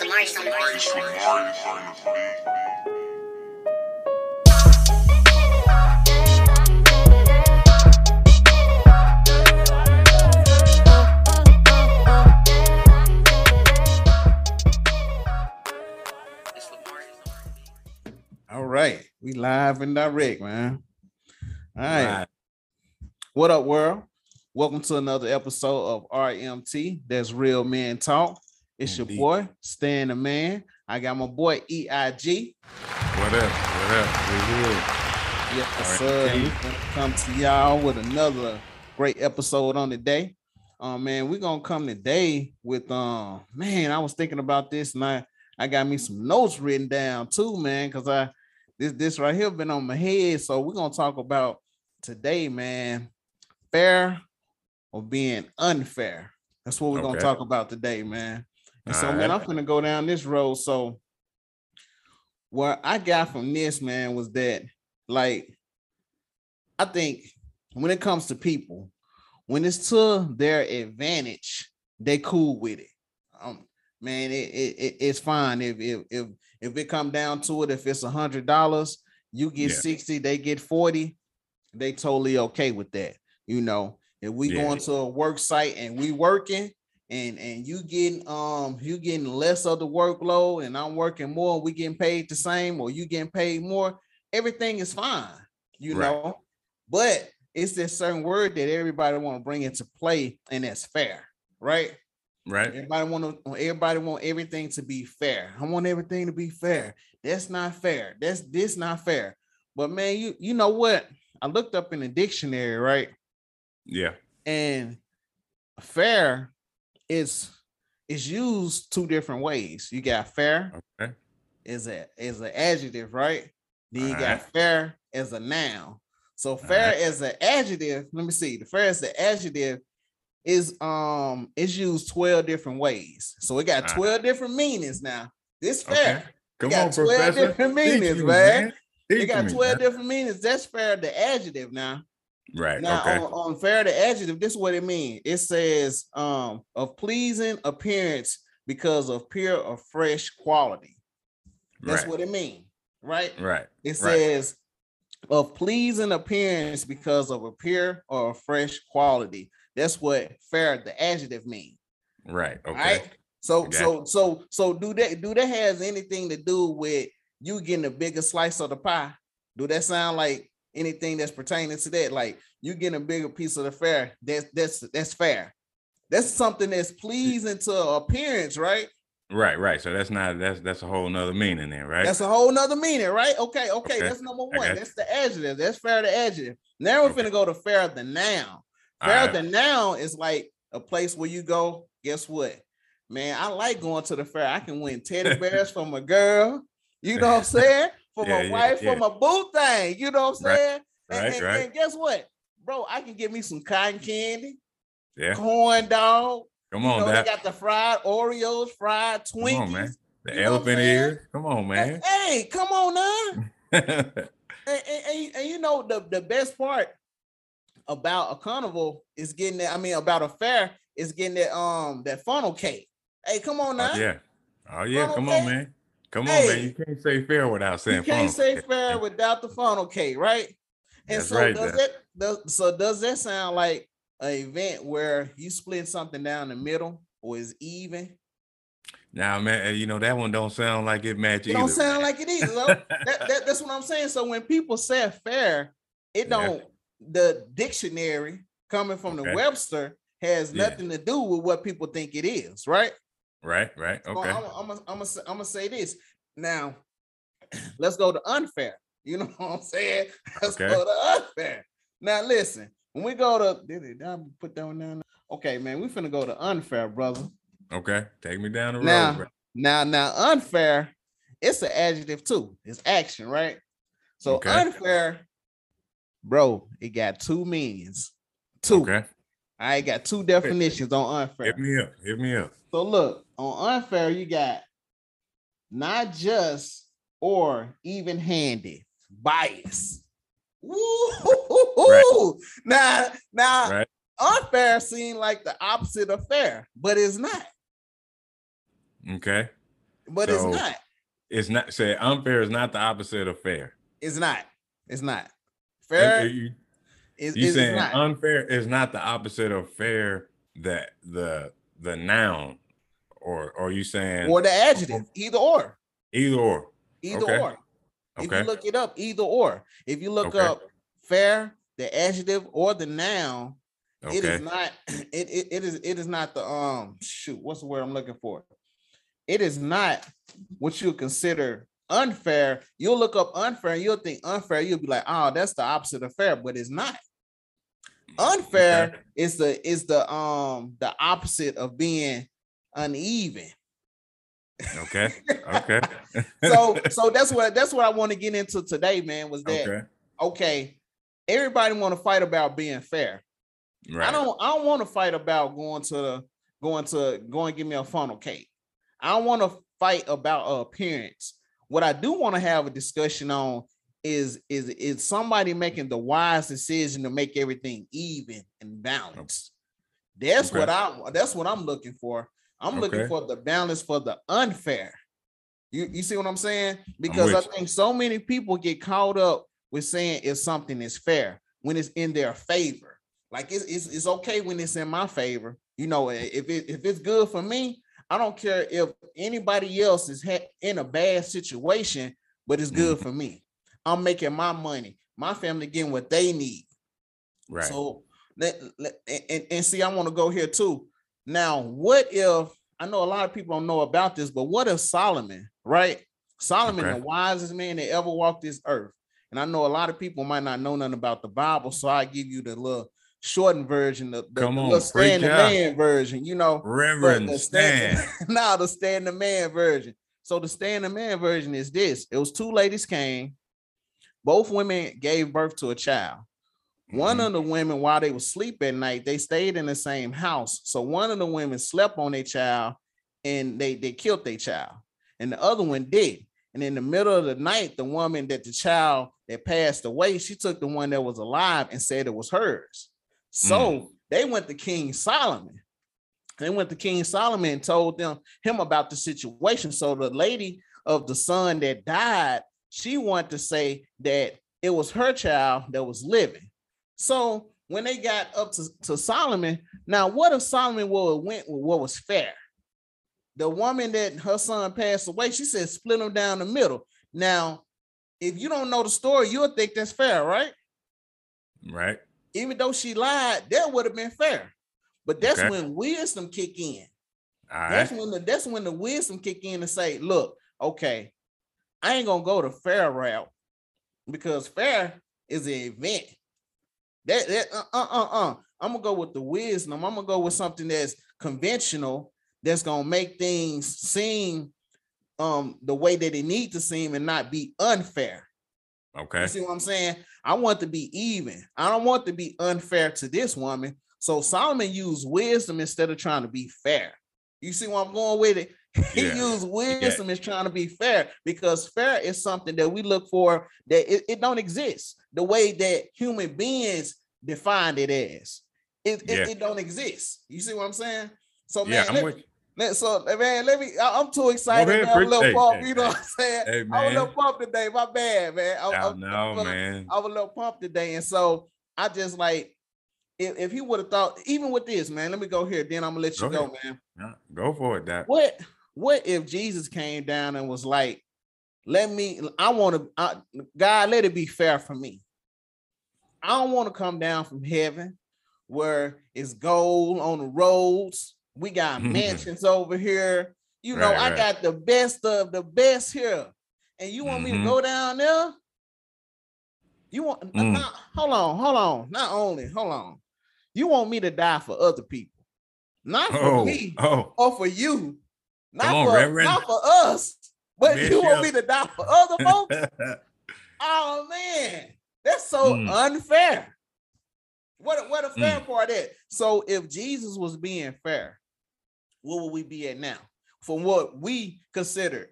It's on the beat. It's Lamar, it's Lamar. All right, we live and direct, man. All right. Right. what up, world? Welcome to another episode of RMT. That's Real Man Talk. It's Indeed. your boy, Stan the Man. I got my boy EIG. What up? What up? We here. Yes, All right, sir. T. We gonna come to y'all with another great episode on the day. Um, man, we're gonna come today with um, man. I was thinking about this and I I got me some notes written down too, man, because I this this right here been on my head. So we're gonna talk about today, man, fair or being unfair. That's what we're gonna talk about today, man. And so, All man. I'm gonna go down this road. So, what I got from this, man, was that like I think when it comes to people, when it's to their advantage, they cool with it. Um, man, it, it, it- it's fine if if if if it come down to it, if it's a hundred dollars, you get Yeah. 60, they get 40, they totally okay with that. You know, if we Yeah. going to a work site and we working and and you getting um you getting less of the workload and I'm working more, we getting paid the same, or you getting paid more, everything is fine, you Right. know. But it's this certain word that everybody want to bring into play, and that's fair, right? Right. Everybody want to everybody want everything to be fair. I want everything to be fair. That's not fair. That's this not fair. But man, you you know what? I looked up in the dictionary, right? Yeah. And fair is it's used two different ways. You got fair Okay. is a is an adjective, right? Then you got Alright. fair as a noun. So fair Alright. as an adjective, let me see. The fair as an adjective is um is used 12 different ways. So it got Alright. 12 different meanings now. This fair. Okay. Come got on, 12 Professor. different meanings, me, man. It Teach got 12 man. different meanings. That's fair the adjective now. Right. Now okay. on, on fair the adjective, this is what it means. It says um of pleasing appearance because of pure or fresh quality. That's right. what it means, right? Right. It Right. says of pleasing appearance because of a pure or a fresh quality. That's what fair the adjective mean. Right. Okay. Right. So Gotcha. so so so do that do that has anything to do with you getting a bigger slice of the pie? Do that sound like anything that's pertaining to that? Like you getting a bigger piece of the fair? That's that's that's fair. That's something that's pleasing to appearance, right? Right. Right. So that's not that's that's a whole nother meaning there, right? That's a whole nother meaning, right? Okay, okay, Okay, that's number one. That's the adjective. That's fair the adjective. Now we're Okay. finna go to fair the noun. Fair right. the noun is like a place where you go. Guess what, man? I like going to the fair. I can win teddy bears for my girl. You know what I'm saying? For my Yeah, yeah, wife, for my boo thing. You know what I'm Right, saying? And, right, and- right. and guess what, bro? I can get me some cotton candy, Yeah. corn dog. Come You on, know, they got the fried Oreos, fried Come Twinkies. on, man. The You know what I'm elephant ears. Come on, man. Hey, come on now. and, and, and- and you know the, the best part about a carnival is getting that. I mean, about a fair is getting that um that funnel cake. Hey, come on now. Oh, yeah. Oh yeah. Funnel Come cake? on, man. Come on, man. You can't say fair without saying you can't say cake, fair without the funnel cake, right? And That's so right, does that- does, so does that sound like an event where you split something down the middle or is even? Nah, man. You know that one don't sound like it matches. It don't sound man. like it either. that, that- that's what I'm saying. So when people say fair, it don't the dictionary coming from the Webster has Yeah. nothing to do with what people think it is, right? Right. Right. So Okay. I'm, I'm, I'm, I'm, I'm gonna say this now. Let's go to unfair. You know what I'm saying? Let's Okay. go to unfair. Now listen, when we go to did it I put that one down? Okay, man, we finna go to unfair, brother. Okay. Take me down the road. Now, bro. now, now, unfair. It's an adjective too. It's action, right? So Okay. unfair, bro. It got two meanings. Two. Okay. I got two definitions on unfair. Hit me up. Hit me up. So look, on unfair, you got not just or even handed bias. Woo! Now, now Right. unfair seem like the opposite of fair, but it's not. Okay. but it's not. It's not say unfair is not the opposite of fair. It's not. It's not. Fair You, is, you is saying not. unfair is not the opposite of fair that the the noun or or you saying or the adjective, either or. either or. Either Okay. or. If Okay. you look it up, either or. If you look Okay. up fair, the adjective or the noun, it is not it, it it is it is not the um shoot, what's the word I'm looking for? It is not what you consider unfair. You'll look up unfair and you'll think unfair, you'll be like, oh, that's the opposite of fair, but it's not. Unfair Okay. is the is the um the opposite of being uneven. Okay. Okay. So so that's what that's what I want to get into today, man. Was that okay. okay? Everybody want to fight about being fair. Right. I don't I don't want to fight about going to the going to going and give me a funnel cake. I don't want to fight about appearance. What I do want to have a discussion on is is is somebody making the wise decision to make everything even and balanced. That's Okay. what I that's what I'm looking for. I'm looking for the balance for the unfair. You you see what I'm saying? Because I with you. think so many people get caught up with saying if something is fair when it's in their favor. Like it's, it's it's okay when it's in my favor. You know, if it if it's good for me, I don't care if anybody else is ha- in a bad situation, but it's good mm-hmm. for me. I'm making my money. My family getting what they need. right. So let, let and, and see, I want to go here too. Now, what if I know a lot of people don't know about this, but what if Solomon, right? Solomon, Okay. the wisest man that ever walked this earth. And I know a lot of people might not know nothing about the Bible, so I give you the little shortened version, the, the, Come the on, little Stan the Man version, you know. Reverend the Stan. now the Stan the Man version. So the Stan the Man version is this: it was two ladies came, both women gave birth to a child. One Mhm. of the women, while they were asleep at night, they stayed in the same house. So one of the women slept on their child and they, they killed their child. And the other one did. And in the middle of the night, the woman that the child that passed away, she took the one that was alive and said it was hers. So they went to King Solomon. They went to King Solomon and told them him about the situation. So the lady of the son that died, she wanted to say that it was her child that was living. So when they got up to, to Solomon, now what if Solomon would have went with what was fair? The woman that her son passed away, she said split them down the middle. Now, if you don't know the story, you'll think that's fair, right? Right. Even though she lied, that would have been fair. But that's Okay. when wisdom kick in. All right. That's when the that's when the wisdom kick in and say, look, okay, I ain't gonna go the fair route because fair is an event. That that uh uh uh uh. I'm gonna go with the wisdom. I'm gonna go with something that's conventional, that's gonna make things seem um the way that they need to seem and not be unfair. Okay. You see what I'm saying? I want to be even. I don't want to be unfair to this woman. So Solomon used wisdom instead of trying to be fair. You see where I'm going with it? He Yeah. used wisdom as trying to be fair because fair is something that we look for that it, it don't exist the way that human beings defined it as. It, it, Yeah. it don't exist. You see what I'm saying? So Yeah, man, I'm let, let- so man, let me. I- I'm too excited. ahead, man. I'm a little Hey, pump. hey, you know hey. what I'm saying? Hey, I'm a little pumped today. My bad, man. I, I I'm- know, I'm a- man. I was a little pumped today, and so I just like if, if he would have thought, even with this, man. Let me go here. Then I'm gonna let you Go go, man. Yeah, Go for it, Doc. What what if Jesus came down and was like, "Let me. I want to. God, let it be fair for me. I don't want to come down from heaven where it's gold on the roads. We got mansions over here. You know, Right, I right. got the best of the best here. And you want me to go down there? You want Mm. not- hold on, hold on. Not only, hold on. You want me to die for other people, not for Oh, me oh, or for you. Not Come on, for Reverend. not for us, but you want me Bishop. to die for other folks? Oh man, that's so Mm. unfair. What what a fair Mm. part is. So if Jesus was being fair, what would we be at now? From what we consider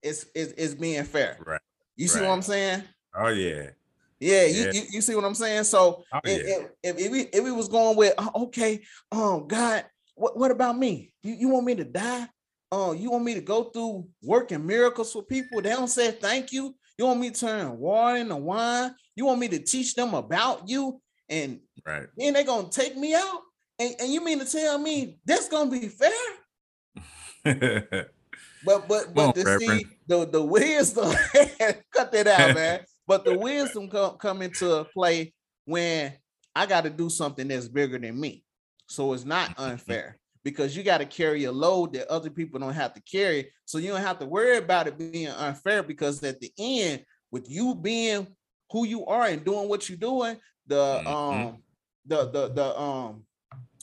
is is, is being fair. right. You see what. I'm saying? Oh yeah. Yeah, you, Yeah. you you see what I'm saying? So Oh, if, yeah. if, if, if we if we was going with "Oh, okay, um, God, what, what about me? You, you want me to die? Oh, you want me to go through working miracles for people? They don't say thank you. You want me to turn water into wine? You want me to teach them about you? And Right. then they're gonna take me out? And, and you mean to tell me that's gonna be fair? But but but on, to Reverend. see the the wisdom, cut that out, man. But the wisdom come come into play when I got to do something that's bigger than me. So it's not unfair because you got to carry a load that other people don't have to carry. So you don't have to worry about it being unfair because at the end, with you being who you are and doing what you're doing, the Mhm. um the the the um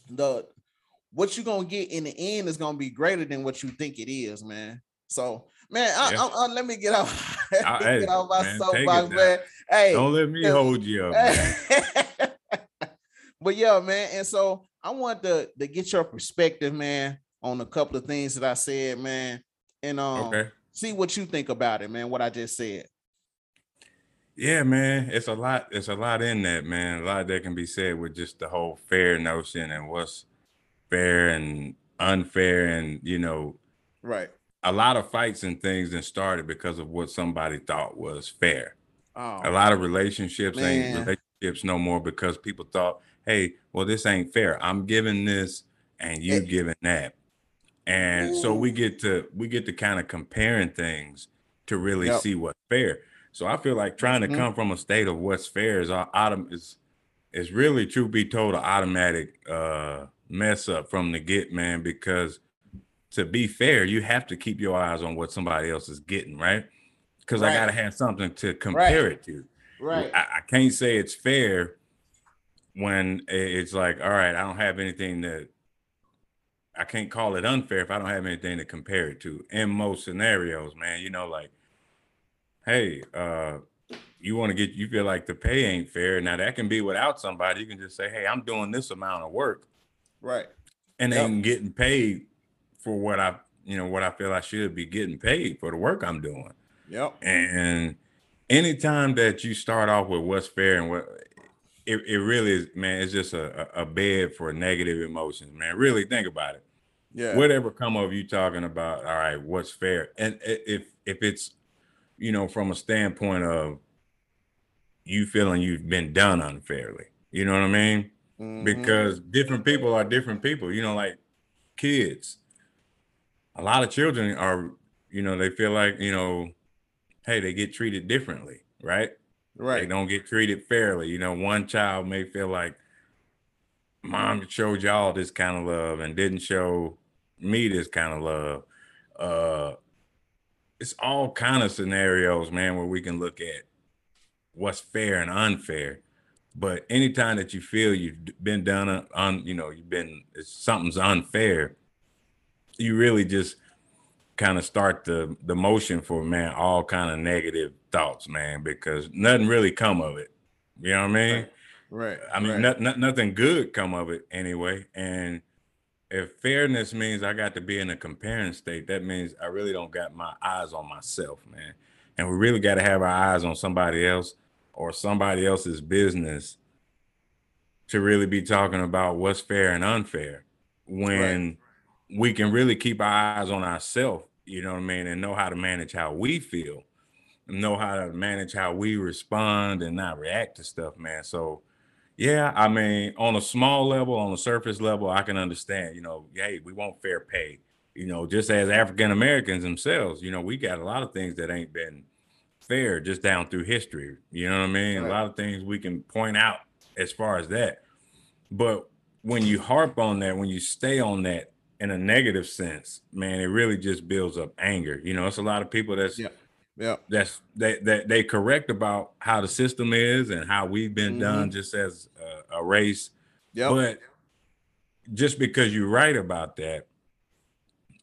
the what you're gonna get in the end is gonna be greater than what you think it is, man. So, man, I, Yeah. I, I- let me get I- me get off my man, soapbox, man. Hey, Don't let me hold you up. man. but yeah, man, and so I want to to get your perspective, man, on a couple of things that I said, man, and um, Okay. see what you think about it, man. What I just said. Yeah, man. It's a lot, it's a lot in that, man. A lot that can be said with just the whole fair notion and what's fair and unfair and you know, Right. a lot of fights and things that started because of what somebody thought was fair. Oh, A lot of relationships ain't relationships no more because people thought, hey, well, this ain't fair. I'm giving this and you Eh. giving that. And so we get to we get to kind of comparing things to really Yep. see what's fair. So I feel like trying to come from a state of what's fair is au- autom- is is really truth be told an automatic uh mess up from the get, man, because to be fair, you have to keep your eyes on what somebody else is getting, right? Because I gotta have something to compare it to. right. I, I can't say it's fair when it's like, all right, I don't have anything that I can't call it unfair if I don't have anything to compare it to. In most scenarios, man, you know, like, hey, uh, you want to get you feel like the pay ain't fair. Now that can be without somebody. You can just say, hey, I'm doing this amount of work right. and Yep. ain't getting paid for what I, you know, what I feel I should be getting paid for the work I'm doing. Yep. And anytime that you start off with what's fair and what it, it really is, man, it's just a, a bed for negative emotions, man. Really think about it. Yeah. Whatever come of you talking about, all right, what's fair? And if if it's, you know, from a standpoint of you feeling you've been done unfairly, you know what I mean? Mhm. because different people are different people. You know, like kids. A lot of children are, you know, they feel like, you know, hey, they get treated differently, right? They don't get treated fairly. You know, one child may feel like mom showed y'all this kind of love and didn't show me this kind of love. Uh it's all kind of scenarios, man, where we can look at what's fair and unfair. But anytime that you feel you've been done on, on you know, you've been it's, something's unfair, you really just kind of start the the motion for man all kind of negative thoughts, man, because nothing really come of it. You know what I mean? Right. Right. I mean, right. not, not, nothing good come of it anyway. And if fairness means I got to be in a comparing state, that means I really don't got my eyes on myself, man. And we really got to have our eyes on somebody else or somebody else's business to really be talking about what's fair and unfair when we can really keep our eyes on ourselves, you know what I mean, and know how to manage how we feel, know how to manage how we respond and not react to stuff, man. So, yeah, I mean, on a small level, on a surface level, I can understand, you know, hey, we want fair pay. You know, just as African Americans themselves, you know, we got a lot of things that ain't been fair just down through history. You know what I mean? Right. A lot of things we can point out as far as that. But when you harp on that, when you stay on that in a negative sense, man, it really just builds up anger. You know, it's a lot of people that's Yeah. Yep. that's that that they correct about how the system is and how we've been Mm-hmm. done just as a, a race. Yep. But just because you're right about that,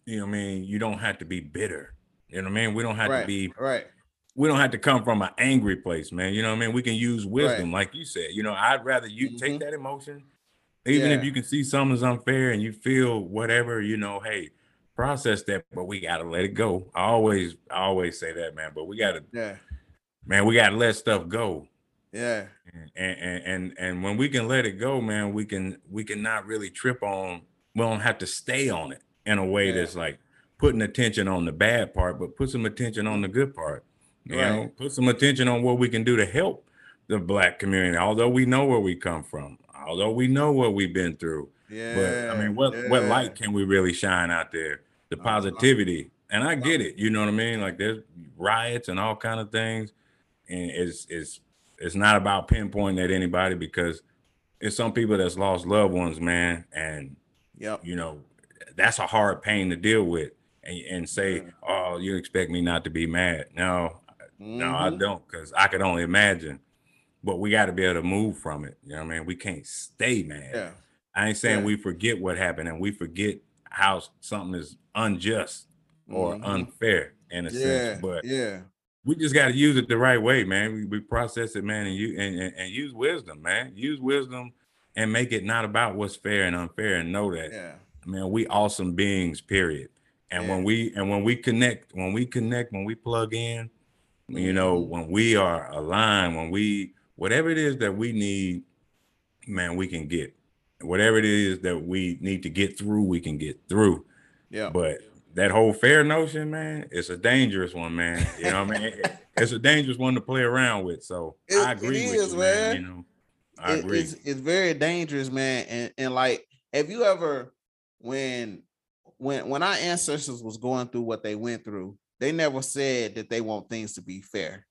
you know what I mean, you don't have to be bitter. You know what I mean? We don't have right. to be right. we don't have to come from an angry place, man. You know what I mean? We can use wisdom, like you said. You know, I'd rather you Mhm. take that emotion, even if you can see something's unfair and you feel whatever, you know, hey, process that, but we gotta let it go. I always, I always say that, man. But we gotta, Yeah. man, we gotta let stuff go. Yeah. And and and and when we can let it go, man, we can we can not really trip on. We don't have to stay on it in a way Yeah. that's like putting attention on the bad part, but put some attention on the good part. You know, put some attention on what we can do to help the black community. Although we know where we come from, although we know what we've been through, Yeah. but I mean, what what light can we really shine out there? The positivity, and I get it. You know what I mean? Like there's riots and all kind of things, and it's it's it's not about pinpointing at anybody because it's some people that's lost loved ones, man, and Yep. you know that's a hard pain to deal with, and and say, Yeah. oh, you expect me not to be mad? No, no, I Mhm. don't, because I could only imagine. But we got to be able to move from it. You know what I mean? We can't stay mad. Yeah. I ain't saying Yeah. we forget what happened and we forget how something is unjust or Mhm. unfair in a Yeah. sense, but yeah. we just got to use it the right way, man. We, we process it, man, and you and, and, and use wisdom, man. Use wisdom and make it not about what's fair and unfair, and know that, Yeah. man, we awesome beings, period. And when we and when we connect, when we connect, when we plug in, you know, Mhm. when we are aligned, when we whatever it is that we need, man, we can get. Whatever it is that we need to get through, we can get through. Yeah. But that whole fair notion, man, it's a dangerous one, man. You know what I mean? It's a dangerous one to play around with. So It- I it agree with is, you, man. man. You know, I It- agree. It's, it's very dangerous, man. And and like, have you ever when when when our ancestors was going through what they went through, they never said that they want things to be fair.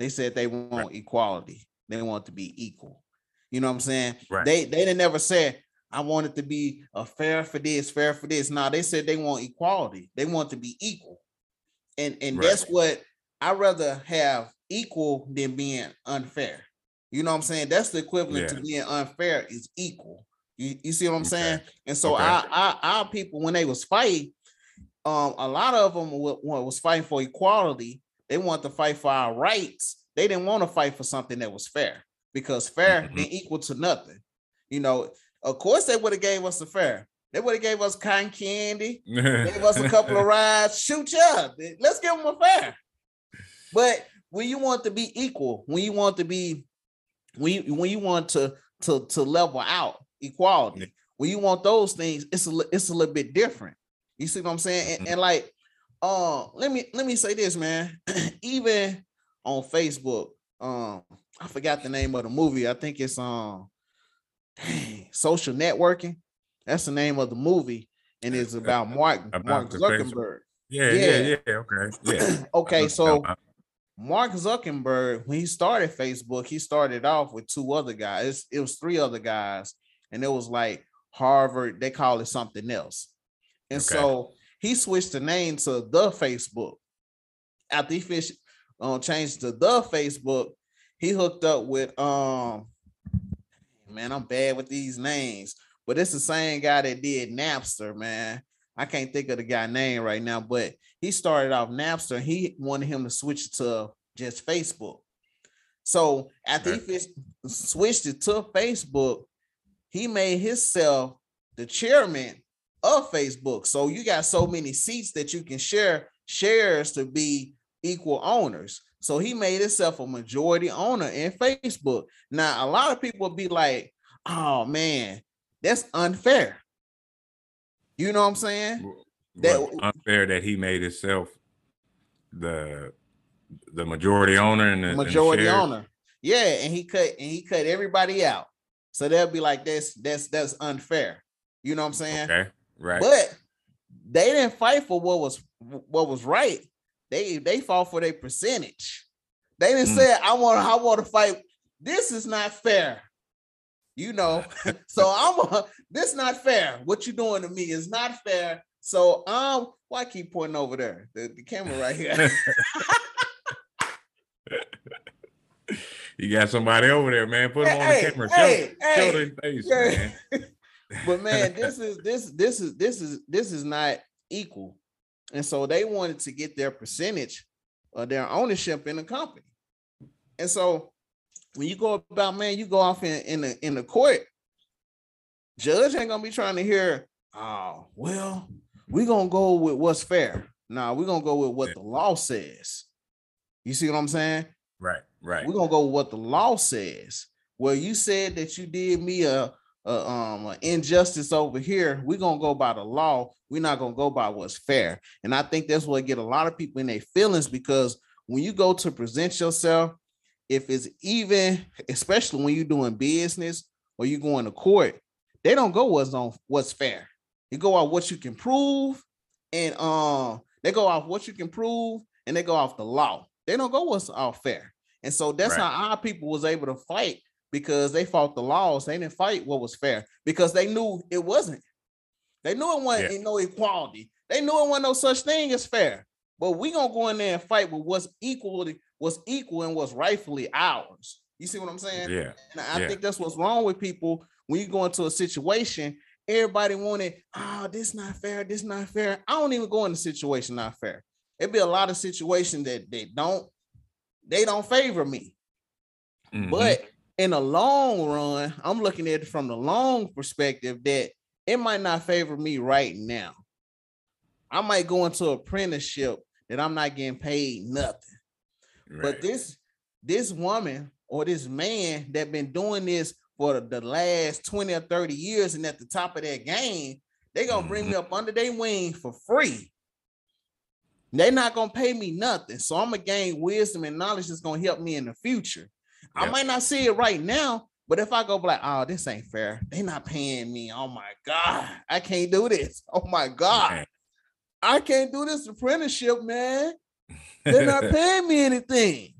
They said they want equality. They want to be equal. You know what I'm saying? Right. They they didn't never say I want it to be a fair for this, fair for this. Now they said they want equality. They want to be equal. And and Right. that's what I rather have equal than being unfair. You know what I'm saying? That's the equivalent to being unfair is equal. You, you see what I'm Okay. saying? And so Okay. our, our our people when they was fighting, um, a lot of them wa- wa- was fighting for equality. They want to fight for our rights. They didn't want to fight for something that was fair because fair Mhm. didn't equal to nothing. You know, of course they would have gave us the fair. They would have gave us cotton candy, gave us a couple of rides, shoot you up. Let's give them a fair. But when you want to be equal, when you want to be, when you when you want to to to level out equality, Yeah. when you want those things, it's a it's a little bit different. You see what I'm saying? Mm-hmm. And, and like, uh, let me let me say this, man. Even on Facebook, um, I forgot the name of the movie. I think it's um, dang, social networking. That's the name of the movie, and it's about Mark About Mark Zuckerberg. yeah, Yeah. yeah, yeah, Okay. Yeah. okay, so Mark Zuckerberg, when he started Facebook, he started off with two other guys. It was three other guys, and it was like Harvard. They call it something else. And Okay. so he switched the name to the Facebook. After he fish, um, changed to the Facebook, he hooked up with um. Man, I'm bad with these names, but it's the same guy that did Napster. Man, I can't think of the guy name right now, but he started off Napster. He wanted him to switch it to just Facebook. So after he fis- switched it to Facebook, he made himself the chairman of Facebook. So you got so many seats that you can share shares to be equal owners. So he made himself a majority owner in Facebook. Now a lot of people be like, "Oh man, that's unfair." You know what I'm saying? that- what, unfair that he made himself the the majority owner and the and the majority owner. Yeah, and he cut and he cut everybody out. So they'll be like, that's that's that's unfair. You know what I'm saying? Okay, right. But they didn't fight for what was what was right. They they fought for their percentage. They didn't Mm. say, I want I want to fight. This is not fair. You know, so I'm a, this not fair. What you doing to me is not fair. So um, why keep pointing over there? The, the camera right here. you got somebody over there, man. Put him on Hey, the camera. hey, show, show their face, yeah. man. but man, this is this this is this is this is not equal, and so they wanted to get their percentage of their ownership in the company. And so when you go about, man, you go off in in the in the court. Judge ain't gonna be trying to hear. Oh well, we're gonna go with what's fair. Nah, we're gonna go with what the law says. You see what I'm saying? right, right. We're gonna go with what the law says. Well, you said that you did me a uh, um injustice over here, we're gonna go by the law. We're not gonna go by what's fair. And I think that's what get a lot of people in their feelings because when you go to present yourself, if it's even, especially when you're doing business or you're going to court, they don't go what's on what's fair. You go off what you can prove, and um, they go off what you can prove, and they go off the law. They don't go what's off fair. And so that's Right. how our people was able to fight because they fought the laws. They didn't fight what was fair because they knew it wasn't. They knew it wasn't Yeah. no equality. They knew it wasn't no such thing as fair. But we gonna go in there and fight with what's equally what's equal and what's rightfully ours. You see what I'm saying? Yeah. And I Yeah. think that's what's wrong with people when you go into a situation. Everybody wanted, oh, this not fair, this not fair. I don't even go in the situation not fair. It'd be a lot of situations that they don't, they don't favor me. Mhm. But in the long run, I'm looking at it from the long perspective that it might not favor me right now. I might go into apprenticeship that I'm not getting paid nothing. But this this woman or this man that been doing this for the, last 20 or 30 years and at the top of their game, they gonna bring me Mm-hmm. up under their wing for free. They're not gonna pay me nothing. So I'm gonna gain wisdom and knowledge that's gonna help me in the future. I might not see it right now, but if I go like, oh, this ain't fair, they not paying me. Oh my god, I can't do this. Oh my god, Man. I can't do this apprenticeship, man. They're not paying me anything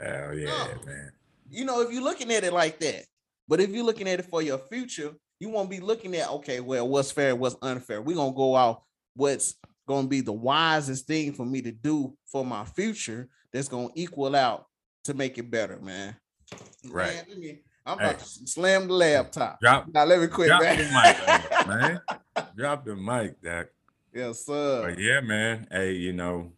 Hell yeah, No. man. you know, if you're looking at it like that, but if you're looking at it for your future, you won't be looking at okay, well, what's fair, what's unfair. We're gonna go out what's gonna be the wisest thing for me to do for my future that's gonna equal out to make it better, man. Right. Man, let me- I'm Hey. about to slam the laptop. Drop, Now let me quit, drop man. the mic, man. Drop the mic, Doc. yes, sir. But yeah, man. Hey, you know,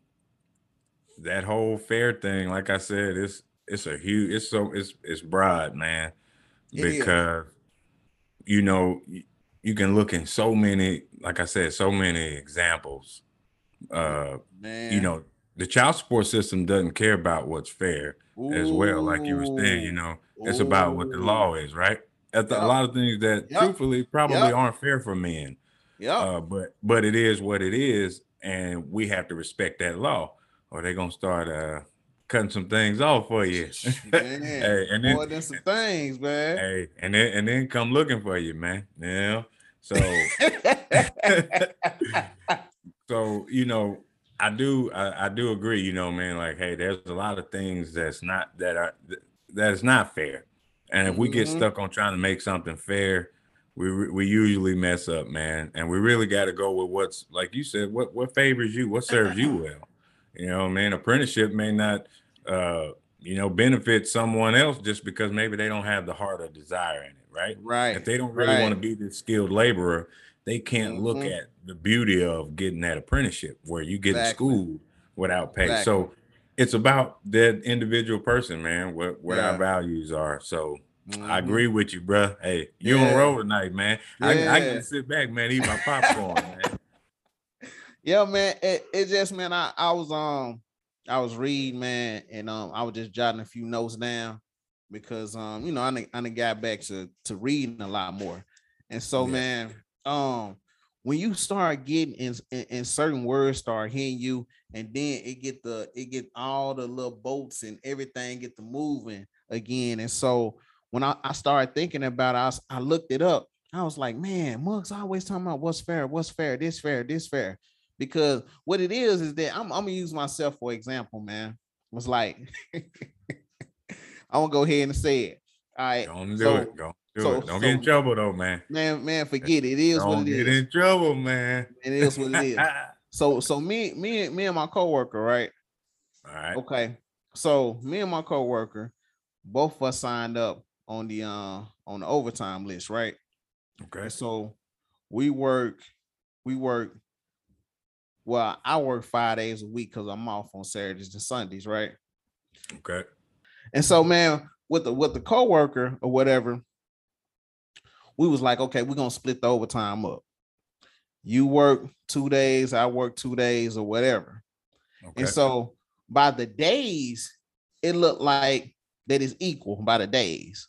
that whole fair thing, like I said, it's it's a huge, it's so it's it's broad, man. Because you know, you, you can look in so many, like I said, so many examples. Uh, man. you know, the child support system doesn't care about what's fair as well. Like you were saying, you know, it's about what the law is, right? That's Yup. a lot of things that Yup. truthfully probably Yup. aren't fair for men. Yeah. Uh, but but it is what it is, and we have to respect that law, or they're gonna start uh cutting some things off for you. man. hey, and then More than some things, man. hey, and then and then come looking for you, man. Yeah. so so you know, I do I, I do agree. You know, man. Like, hey, there's a lot of things that's not that are that is not fair, and if we get Mhm. stuck on trying to make something fair, we we usually mess up, man. And we really got to go with what's like you said, what what favors you, what serves you well. You know, man. Apprenticeship may not, uh, you know, benefit someone else just because maybe they don't have the heart or desire in it, right? right. If they don't really want to be this skilled laborer, they can't look Mhm. at the beauty of getting that apprenticeship where you get in Exactly. school without pay. Exactly. So it's about that individual person, man, what what Yeah. our values are. So I Mhm. agree with you, bruh. Hey, you Yeah. on roll tonight, man. I, I can sit back, man, eat my popcorn, man. Yeah, man. It, it just man, I, I was um I was reading, man, and um I was just jotting a few notes down because um, you know, I done, I done got back to to reading a lot more. And so Yeah. man, um when you start getting in, in, in certain words start hitting you, and then it get the it get all the little bolts and everything get the moving again. And so when I, I started thinking about it, I, was- I looked it up. I was like, man, Mugs always talking about what's fair, what's fair, this fair, this fair. Because what it is is that I'm, I'm gonna use myself for example, man. Was like, I'm gonna go ahead and say it. All right, Don't do So- it. Don't do so- it. Don't get in trouble though, man. man, man, forget it. It is Don't what it get is. in trouble, man. It is what it is. So, so me, me, me and my coworker, right? All right. Okay. So me and my coworker, both of us signed up on the uh on the overtime list, right? Okay. And so we work, we work. Well, I work five days a week because I'm off on Saturdays and Sundays, right? Okay. And so, man, with the with the coworker or whatever, we was like, okay, we're gonna split the overtime up. You work two days, I work two days, or whatever. Okay. And so by the days, it looked like that is equal by the days.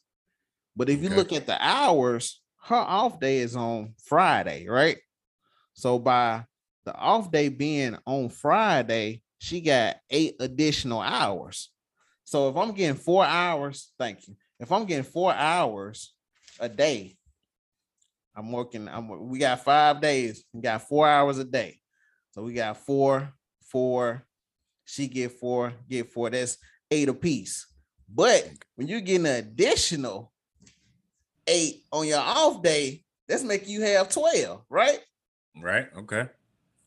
But if you look at the hours, her off day is on Friday, right? So by the off day being on Friday, she got eight additional hours. So if I'm getting four hours, thank you. If I'm getting four hours a day, I'm working. I'm we got five days. We got four hours a day. So we got four, four. She get four, get four. That's eight apiece. But when you're getting an additional eight on your off day, that's making you have 12, right? Right. Okay.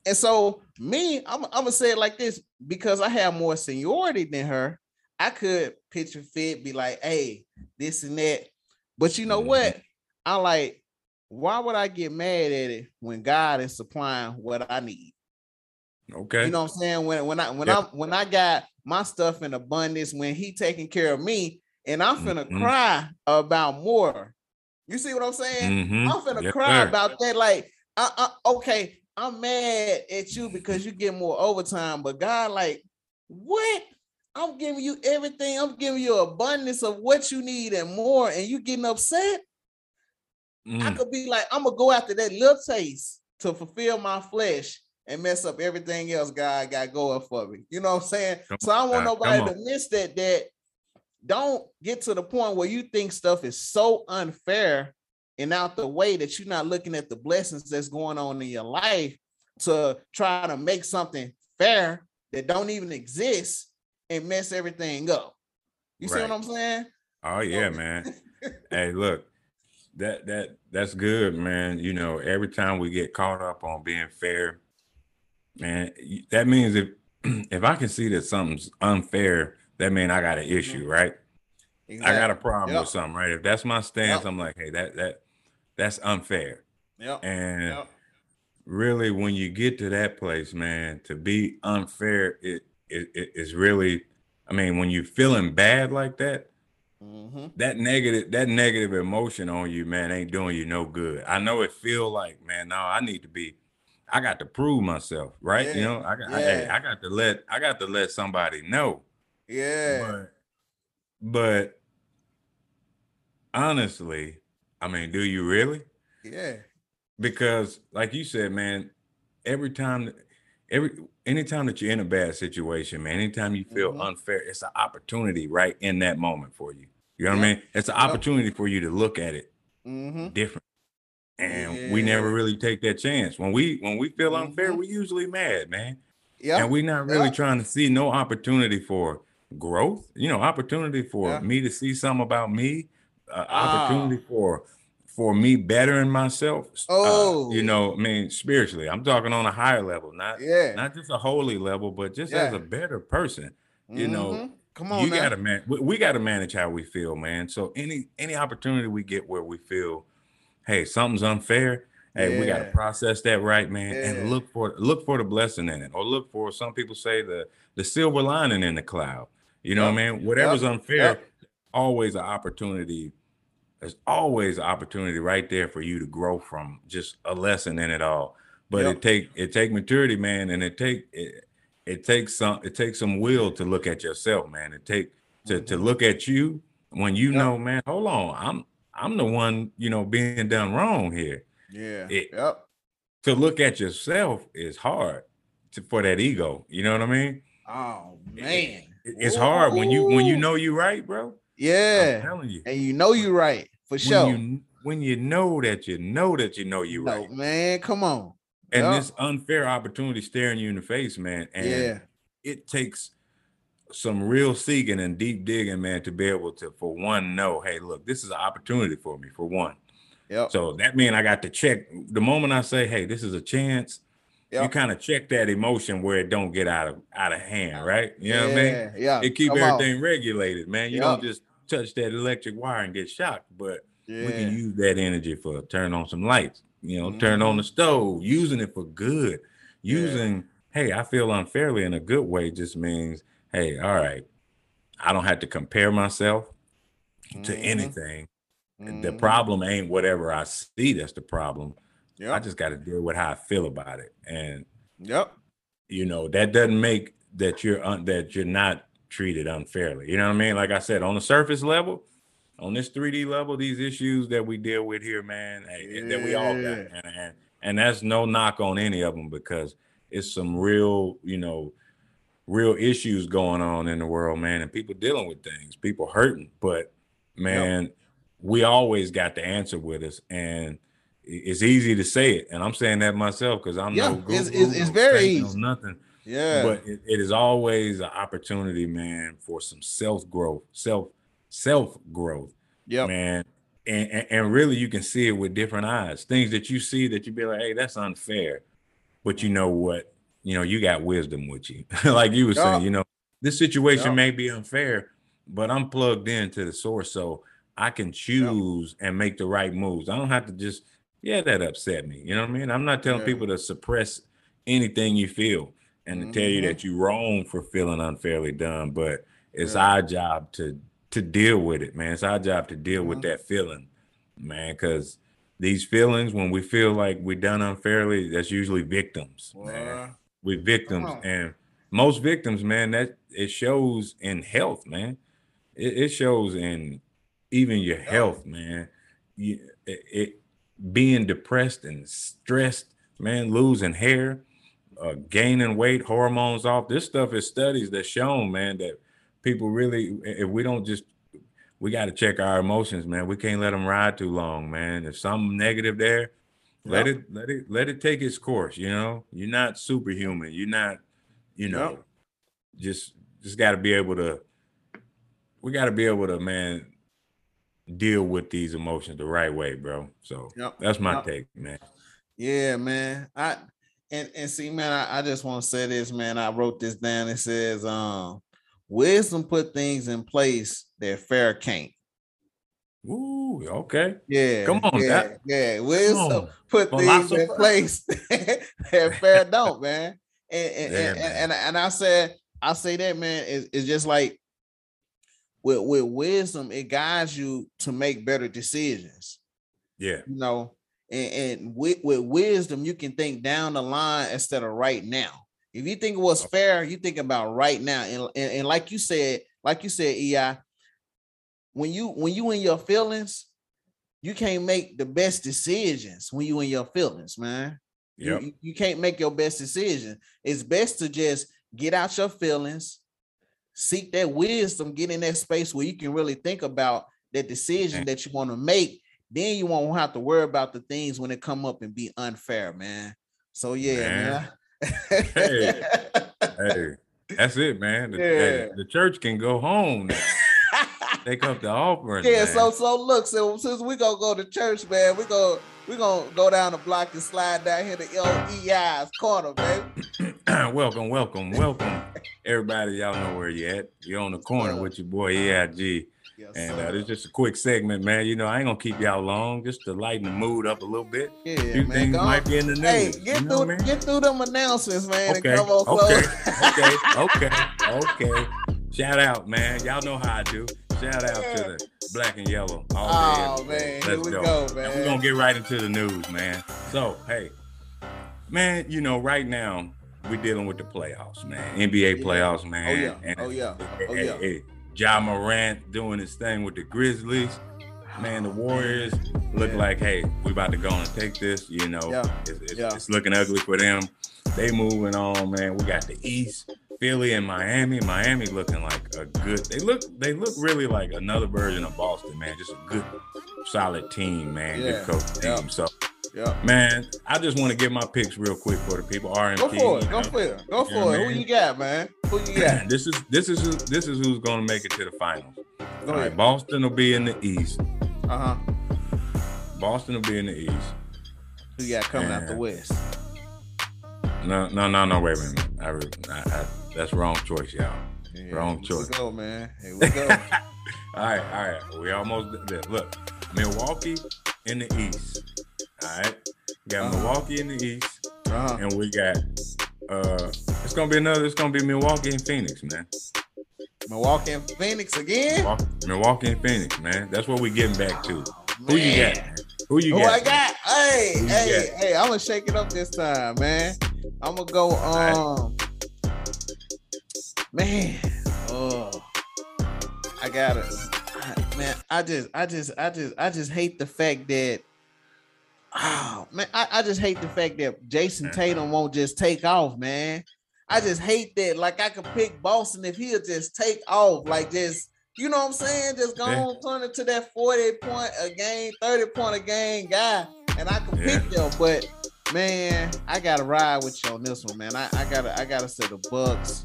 And so me, I'm, I'm gonna say it like this because I have more seniority than her. I could picture fit, be like, hey, this and that. But you know Mhm. what? I like, why would I get mad at it when God is supplying what I need? Okay. You know what I'm saying? When when I when Yeah. I when I got my stuff in abundance, when he taking care of me, and I'm finna Mhm. cry about more. You see what I'm saying? Mhm. I'm finna Yes, cry sir. about that. Like, uh, uh, okay, I'm mad at you because you get more overtime, but God, like, what? I'm giving you everything. I'm giving you abundance of what you need and more, and you getting upset. I Mm. could be like, I'm gonna go after that little taste to fulfill my flesh and mess up everything else God got going for me. You know what I'm saying? Come so I don't want on, nobody to miss that. That don't get to the point where you think stuff is so unfair and out the way that you're not looking at the blessings that's going on in your life to try to make something fair that don't even exist and mess everything up. You see what I'm saying? Oh yeah, man. hey, look, that that that's good, man. You know, every time we get caught up on being fair, man, that means if if I can see that something's unfair, that means I got an mm-hmm. issue, right? I got a problem Yep. with something, right? If that's my stance, Yep. I'm like, hey, that that that's unfair. Yeah. And Yep. really, when you get to that place, man, to be unfair, it it it is really. I mean, when you're feeling bad like that, Mhm. that negative that negative emotion on you man ain't doing you no good i know it feel like man no i need to be i got to prove myself right you know i got I, yeah. I got to let i got to let somebody know Yeah. but but honestly i mean do you really Yeah. because like you said man every time every anytime that you're in a bad situation man anytime you feel Mhm. unfair it's an opportunity right in that moment for you you know what i mean it's an opportunity for you to look at it Mm-hmm. different and we never really take that chance when we when we feel unfair Mhm. we usually mad man Yeah. and we're not really Yeah. trying to see no opportunity for growth you know opportunity for Yeah. me to see something about me uh, Ah. opportunity for for me bettering myself uh, Oh. you know i mean spiritually i'm talking on a higher level not yeah. not just a holy level but just as a better person you know, Mhm. Come on you now. gotta man we, we gotta manage how we feel man so any any opportunity we get where we feel hey something's unfair hey we gotta process that right man Yeah. and look for look for the blessing in it or look for some people say the the silver lining in the cloud you know what i Yep. mean whatever's Yep. unfair Yep. always an opportunity there's always an opportunity right there for you to grow from just a lesson in it all but it take it take maturity man and it take it, it takes some it takes some will to look at yourself man it take to to Mhm. look at you when you know man hold on i'm i'm the one you know being done wrong here Yeah. it- yep. to look at yourself is hard to, for that ego you know what i mean Oh man. It- it's hard when you when you know you right bro i'm Yeah. telling you And you know you right for when sure. you when you know that you know that you know you No, right man. Come on. And Yep. this unfair opportunity staring you in the face man and yeah. it takes some real seeking and deep digging man to be able to for one know hey look this is an opportunity for me for one Yep. so that means i got to check the moment i say hey this is a chance you kind of check that emotion where it don't get out of out of hand right you know what i mean Yeah. Yeah. it keep Come on. everything regulated man you Yep. don't just touch that electric wire and get shocked but Yeah. we can use that energy for turn on some lights you know turn on the stove using it for good Mm-hmm. Yeah. using hey i feel unfairly in a good way just means hey all right i don't have to compare myself to Mhm. anything the Mhm. problem ain't whatever i see that's the problem i just got to deal with how i feel about it and Yep. you know that doesn't make that you're un- that you're not treated unfairly you know what i mean like i said on the surface level on this 3D level, these issues that we deal with here, man, hey, that we all got, Yeah. and, and eh. and that's no knock on any of them because it's some real, you know, real issues going on in the world, man, and people dealing with things, people hurting. But man, we always got the answer with us, and it's easy to say it, and I'm saying that myself because I'm Yeah, no it's- guru, it's- it's no very no easy. nothing. Yeah. But it, it is always an opportunity, man, for some self growth, self self growth, Yeah, man. And, and and really, you can see it with different eyes. Things that you see that you be like, "Hey, that's unfair," but you know what? You know, you got wisdom with you, like you were Yeah. saying. You know, this situation Yeah. may be unfair, but I'm plugged into the source, so I can choose and make the right moves. I don't have to just, yeah, that upset me. You know what I mean? I'm not telling Yeah. people to suppress anything you feel and to tell you Mhm. that you're wrong for feeling unfairly done, but it's Yeah. our job to to deal with it, man. It's our job to deal with Mhm. that feeling, man, because these feelings, when we feel like we're done unfairly, that's usually victims, man. Boy. we victims and most victims man that it shows in health man it, it shows in even your health man you, it, it being depressed and stressed man losing hair uh, gaining weight hormones off this stuff is studies that shown man that people really if we don't just we got to check our emotions man we can't let them ride too long man if something negative there let Yep. it let it let it take its course you know you're not superhuman you're not you know Yep. just just got to be able to we got to be able to man deal with these emotions the right way bro so Yep. that's my take man Yeah, man. I and and see, man, I, I just want to say this, man. I wrote this down. It says, um, wisdom put things in place that fair can't. Ooh, okay Yeah, Come on, yeah, that- yeah. Wisdom put things in place that fair don't, man. And and, Yeah, and, man. and, and I said, I say that, man, is it's just like with with wisdom, it guides you to make better decisions. yeah you know, and, and with, with wisdom, you can think down the line instead of right now. If you think it was fair, you think about right now. And, and, and like you said, like you said, EI, when you when you in your feelings, you can't make the best decisions when you in your feelings, man. You- Yep. You, you can't make your best decision. It's best to just get out your feelings, seek that wisdom, get in that space where you can really think about that decision Man. that you want to make. Then you won't have to worry about the things when it come up and be unfair, man. So yeah, man. Hey. hey that's it man the, hey, the church can go home now. take up the offering yeah, man. so so look, so since we gonna go to church, man, we go we gonna go down the block and slide down here to LEI's corner, baby. welcome, welcome, welcome. Everybody, y'all know where you at. You're on the corner with your boy EIG. Yes, And uh, is just a quick segment, man. You know, I ain't gonna keep y'all long, just to lighten the mood up a little bit. yeah, few man. things might be in the news. Hey, get you know, through man? get through them announcements, man. Okay, and come on okay, okay, okay, okay. Shout out, man. Y'all know how I do. Shout out to the black and yellow. All Oh, day. man, here Let's we go. go, And we're gonna get right into the news, man. So, hey, man, you know, right now we're dealing with the playoffs, man. NBA Yeah. playoffs, man. yeah. And, Oh, yeah. Oh, yeah. Hey, Ja Morant doing his thing with the Grizzlies. Man, the Warriors look Yeah. like, hey, we about to go and take this. You know, Yeah. it's, it's, Yeah. it's looking ugly for them. They moving on, man. We got the East, Philly and Miami. Miami looking like a good. They look. They look really like another version of Boston, man. Just a good, solid team, man. Yeah. Good coach team. So, Yeah. man, I just want to get my picks real quick for the people. RMP. Go for it. Go know. for it. Go You know for it. I Who you got, man? Who you got? This is this is who, this is who's going to make it to the finals. Go All right, ahead. Boston will be in the East. Uh huh. Boston will be in the East. Who you got coming out the west? No, no, no, no. Wait a minute. I, I, I, that's wrong choice, y'all. Yeah, Wrong here choice. we go, man. Here we go. All right, all right. We almost there. Look, Milwaukee in the East. All right, we got Uh-huh. Milwaukee in the East, Uh-huh. and we got uh, it's gonna be another. It's gonna be Milwaukee and Phoenix, man. Milwaukee and Phoenix again. Milwaukee, Milwaukee and Phoenix, man. That's what we're getting back to. Who you got? Who you got? Who got? I got? Hey, Who hey, got? hey! I'm gonna shake it up this time, man. I'm gonna go. Um, man. Oh, I got it. man, I just, I just, I just, I just hate the fact that. Oh man, I, I just hate the fact that Jayson mm-hmm. Tatum won't just take off, man. I just hate that. Like I could pick Boston if he'll just take off, like just you know what I'm saying? Just go Yeah. on turn into that 40 point a game, 30 point a game guy, and I can Yeah. pick them. But man, I gotta ride with you on this one, man. I, I gotta I gotta say the Bucks.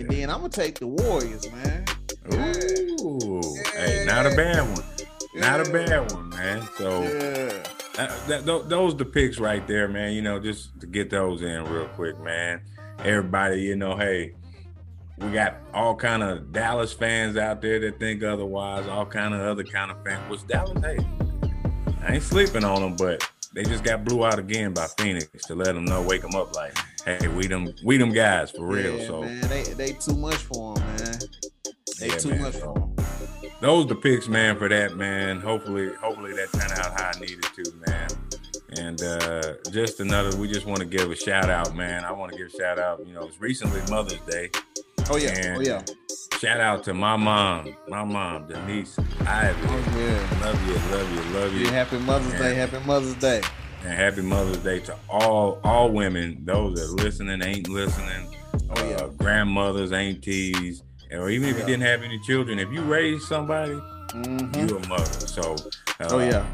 And then I'm gonna take the Warriors, man. Ooh, hey, not a bad one. Not a bad one, man. So Yeah. that, that, tho- those the picks right there, man. You know, just to get those in real quick, man. Everybody, you know, hey, we got all kind of Dallas fans out there that think otherwise. All kind of other kind of fans. Which Dallas, hey, I ain't sleeping on them, but they just got blew out again by Phoenix to let them know, wake them up, like, hey, we them, we them guys for real. Yeah, so man, they they too much for him, man. They Yeah, too man. much for him. those the picks, man, for that, man. Hopefully, hopefully that turned out how I needed to, man. And uh just another, we just want to give a shout out, man. I want to give a shout out. You know, it's recently Mother's Day. Oh yeah, And oh yeah, Shout out to my mom, my mom, Denise Ivy. oh yeah. Love you, love you, love you. Yeah, happy Mother's Day, happy Mother's Day. And happy Mother's Day to all all women, those that listening, ain't listening, Oh, yeah. uh, grandmothers, aunties, or even if Yeah. you didn't have any children, if you raised somebody, Mhm. you a mother. So, uh, Oh yeah,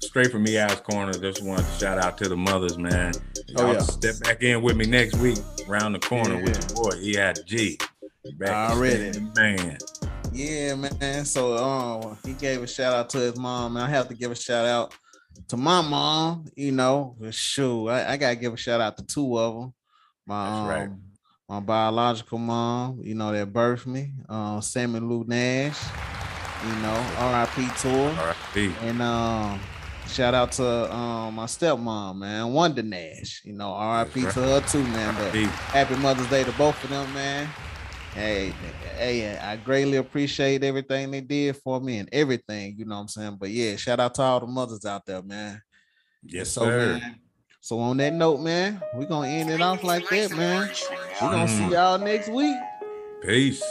straight from me ass corner. Just wanted to shout out to the mothers, man. Oh, Y'all yeah. step back in with me next week, round the corner with your boy EIG. Back Already. man. yeah, man. So um, he gave a shout out to his mom, and I have to give a shout out to my mom. You know, for sure, I, I gotta give a shout out to two of them. My That's right. um, my biological mom, you know, that birthed me, uh, Sammy Lou Nash. You know, R.I.P. tour. R.I.P. And um, shout out to um my stepmom, man, Wanda Nash. You know, R.I.P. That's to her too, man. But happy Mother's Day to both of them, man. Hey, hey, I greatly appreciate everything they did for me and everything, you know what I'm saying? But yeah, shout out to all the mothers out there, man. Yes, so, sir. man. So on that note, man, we're gonna end it off like that, man. We're gonna see Mm. y'all next week. Peace.